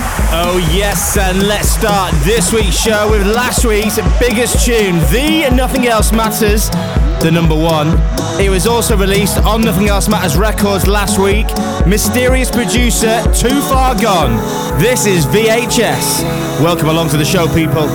Oh, yes, and let's start this week's show with last week's biggest tune, The Nothing Else Matters, the number one. It was also released on Nothing Else Matters Records last week. Mysterious producer, Too Far Gone. This is VHS. Welcome along to the show, people.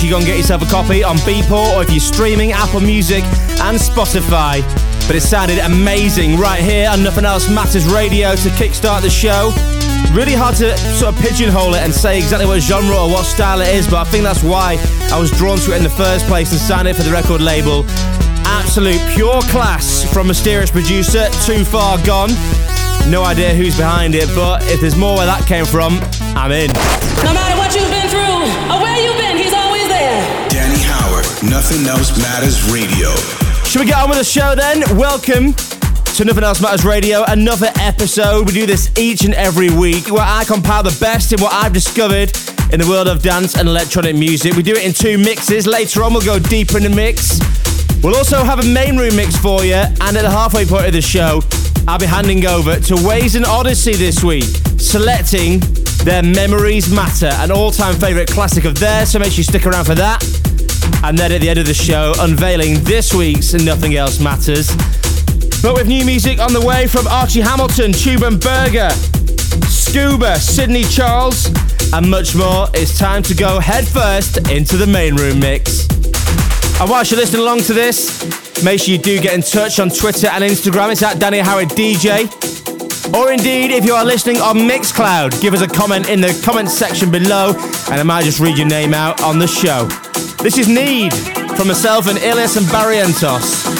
Sure you go and get yourself a copy on Beatport or if you're streaming Apple Music and Spotify. But it sounded amazing right here on Nothing Else Matters Radio to kickstart the show. Really hard to sort of pigeonhole it and say exactly what genre or what style it is, but I think that's why I was drawn to it in the first place and signed it for the record label. Absolute pure class from mysterious producer Too Far Gone. No idea who's behind it, but if there's more where that came from, I'm in. No matter what you've been through or where you've been, Nothing Else Matters Radio. Should we get on with the show then? Welcome to Nothing Else Matters Radio, another episode. We do this each and every week where I compile the best in what I've discovered in the world of dance and electronic music. We do it in two mixes. Later on, we'll go deeper in the mix. We'll also have a main room mix for you, and at the halfway point of the show, I'll be handing over to Waze and Odyssey this week, selecting their Memories Matter, an all time favourite classic of theirs, so make sure you stick around for that. And then at the end of the show, unveiling this week's Nothing Else Matters. But with new music on the way from Archie Hamilton, Tube & Berger, Scuba, Sydney Charles, and much more, it's time to go headfirst into the main room mix. And whilst you're listening along to this, make sure you do get in touch on Twitter and Instagram. It's at Danny Howard DJ. Or indeed, if you are listening on Mixcloud, give us a comment in the comments section below and I might just read your name out on the show. This is Need from myself and Ilias and Barrientos.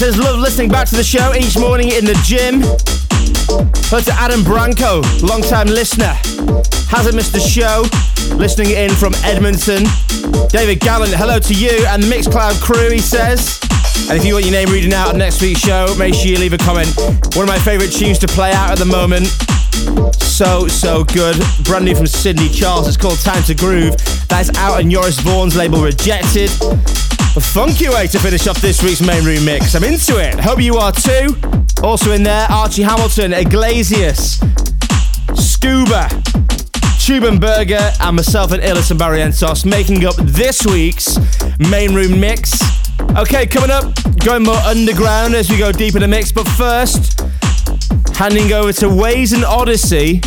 Says, love listening back to the show each morning in the gym. Hello to Adam Branco, long-time listener. Hasn't missed the show. Listening in from Edmonton. David Gallant, hello to you and the Mixcloud crew, he says. And if you want your name reading out on next week's show, make sure you leave a comment. One of my favourite tunes to play out at the moment. So, so good. Brand new from Sydney Charles. It's called Time to Groove. That's out on Joris Voorn's label Rejected. A funky way to finish off this week's main room mix. I'm into it. Hope you are too. Also in there, Archie Hamilton, Iglesias, Scuba, Tube & Berger, and myself and Illis and Barrientos making up this week's main room mix. Okay, coming up, going more underground as we go deep in the mix, but first, handing over to Waze and Odyssey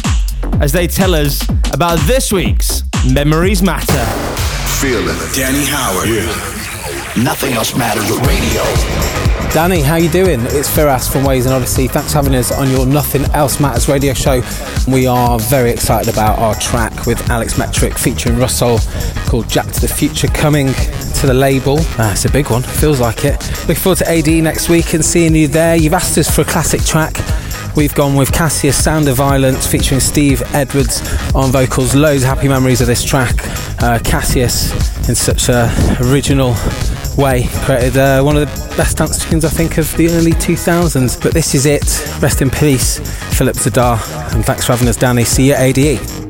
as they tell us about this week's Memories Matter. Feel it. Danny Howard. Yeah. Nothing else matters with radio. Danny, how you doing? It's Firas from Waze and Odyssey. Thanks for having us on your Nothing Else Matters radio show. We are very excited about our track with Alex Metric featuring Russell called Jack to the Future coming to the label. Uh, it's a big one, feels like it. Looking forward to AD next week and seeing you there. You've asked us for a classic track. We've gone with Cassius Sound of Violence featuring Steve Edwards on vocals. Loads of happy memories of this track. Uh, Cassius in such a original way created uh, one of the best dance tunes I think of the early 2000s. But this is it. Rest in peace, Philip Zdar. And thanks for having us, Danny. See you at ADE.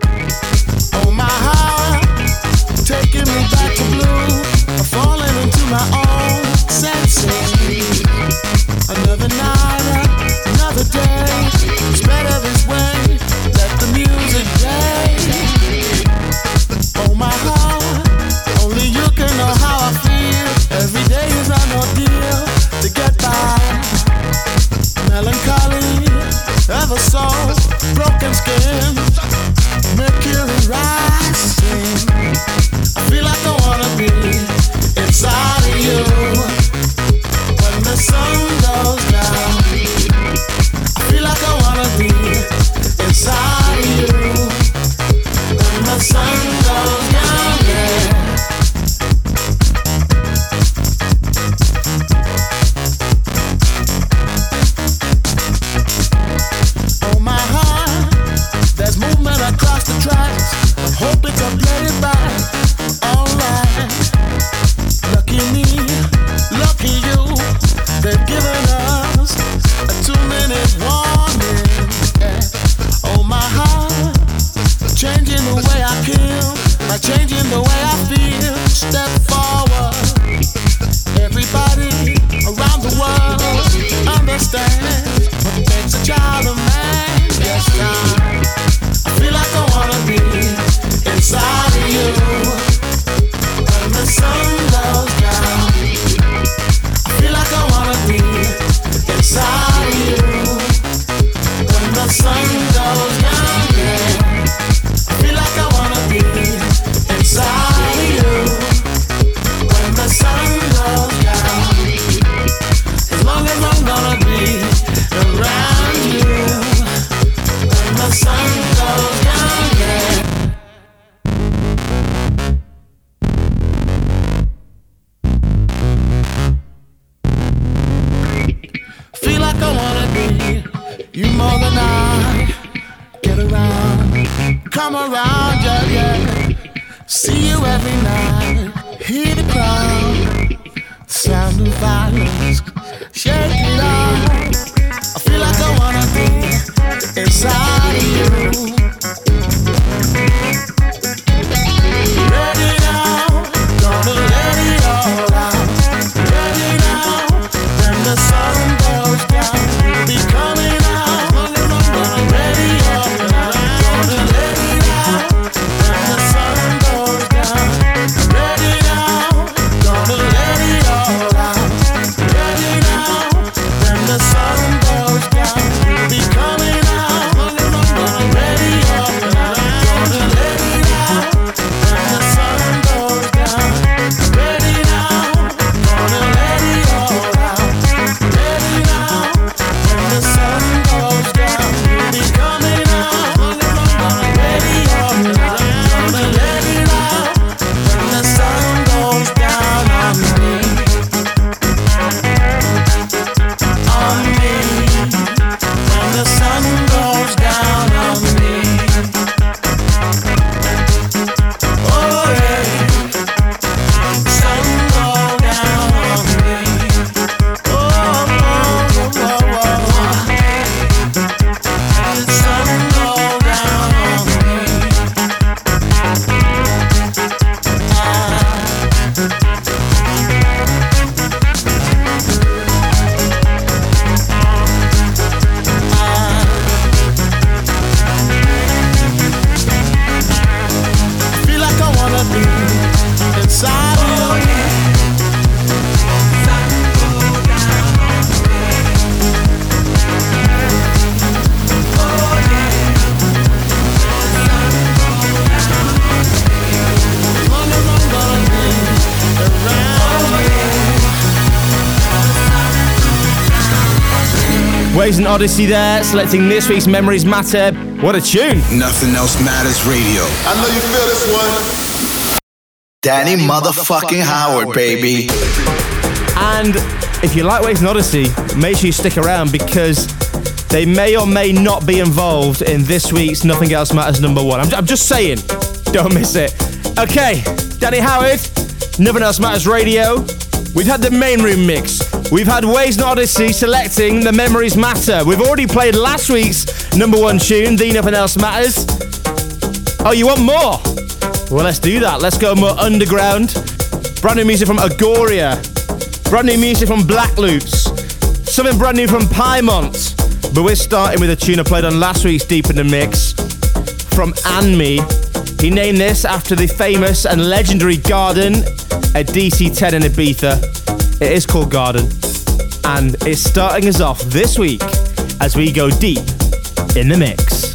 Waze and Odyssey there, selecting this week's Memories Matter. What a tune! Nothing else matters radio. I know you feel this one. Danny motherfucking Howard, baby. And if you like Waze and Odyssey, make sure you stick around because they may or may not be involved in this week's Nothing Else Matters number one. I'm, I'm just saying, don't miss it. Okay, Danny Howard, Nothing Else Matters Radio. We've had the main room mix. We've had Waze and Odyssey selecting the Memories Matter. We've already played last week's number one tune, The Nothing Else Matters. Oh, you want more? Well, let's do that. Let's go more underground. Brand new music from Agoria. Brand new music from Black Loops. Something brand new from Piemont. But we're starting with a tune I played on last week's Deep in the Mix from Anme. He named this after the famous and legendary garden at DC 10 in Ibiza. It is called Garden. And it's starting us off this week as we go deep in the mix.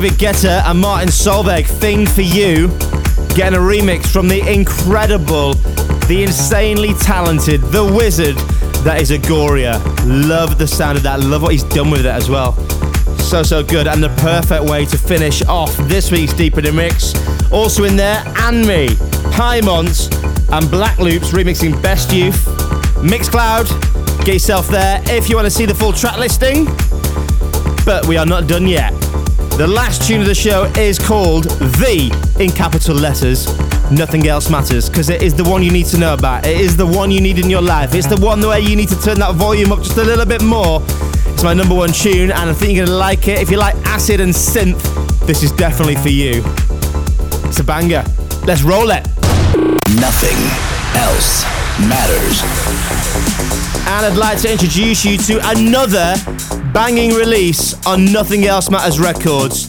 David Guetta and Martin Solveig, Thing for You, getting a remix from the incredible, the insanely talented, the wizard that is Agoria. Love the sound of that, love what he's done with it as well. So, so good, and the perfect way to finish off this week's Deep in the Mix. Also in there, Anme, Monts, and Black Loops remixing Best Youth. Mixcloud, get yourself there if you want to see the full track listing. But we are not done yet. The last tune of the show is called The, in capital letters, Nothing Else Matters, because it is the one you need to know about. It is the one you need in your life. It's the one where you need to turn that volume up just a little bit more. It's my number one tune, and I think you're to like it. If you like acid and synth, this is definitely for you. It's a banger. Let's roll it. Nothing else matters. And I'd like to introduce you to another banging release on Nothing Else Matters Records.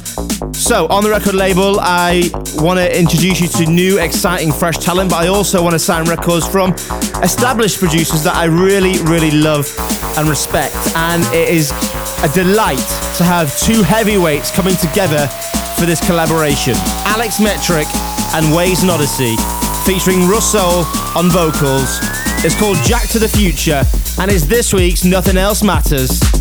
So, on the record label, I want to introduce you to new, exciting, fresh talent, but I also want to sign records from established producers that I really, really love and respect. And it is a delight to have two heavyweights coming together for this collaboration Alex Metric and Waze and Odyssey, featuring Russell on vocals. It's called Jack to the Future and is this week's Nothing Else Matters.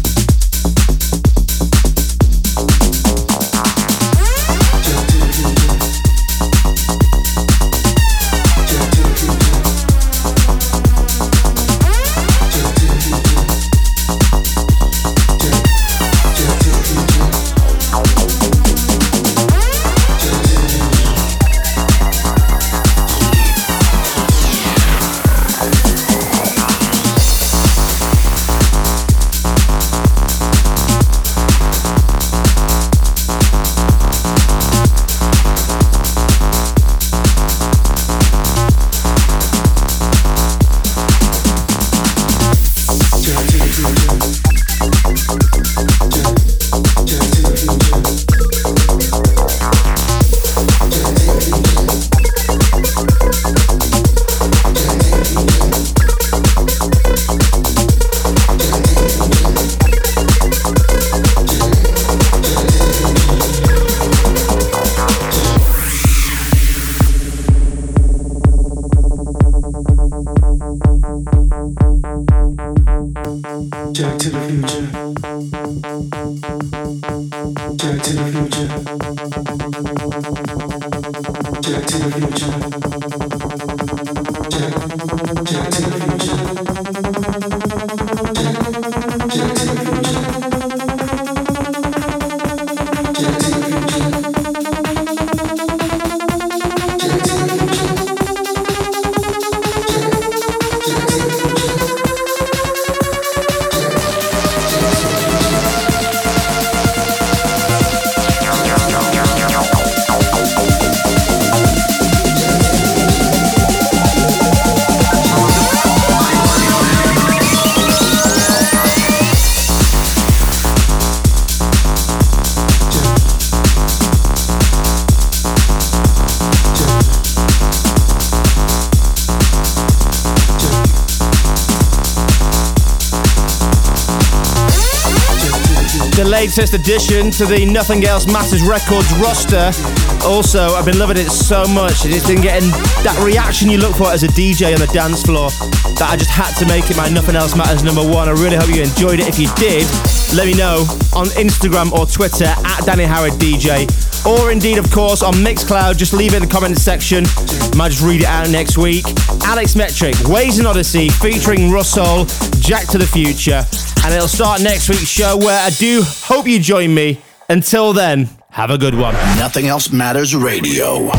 Latest addition to the Nothing Else Matters Records roster. Also, I've been loving it so much, it's been getting that reaction you look for as a DJ on the dance floor that I just had to make it my Nothing Else Matters number one. I really hope you enjoyed it. If you did, let me know on Instagram or Twitter at Danny Howard DJ, or indeed, of course, on Mixcloud. Just leave it in the comments section. Might just read it out next week. Alex Metric, Waze and Odyssey, featuring Russell, Jack to the Future and it'll start next week's show where I do hope you join me. Until then, have a good one. Nothing else matters radio.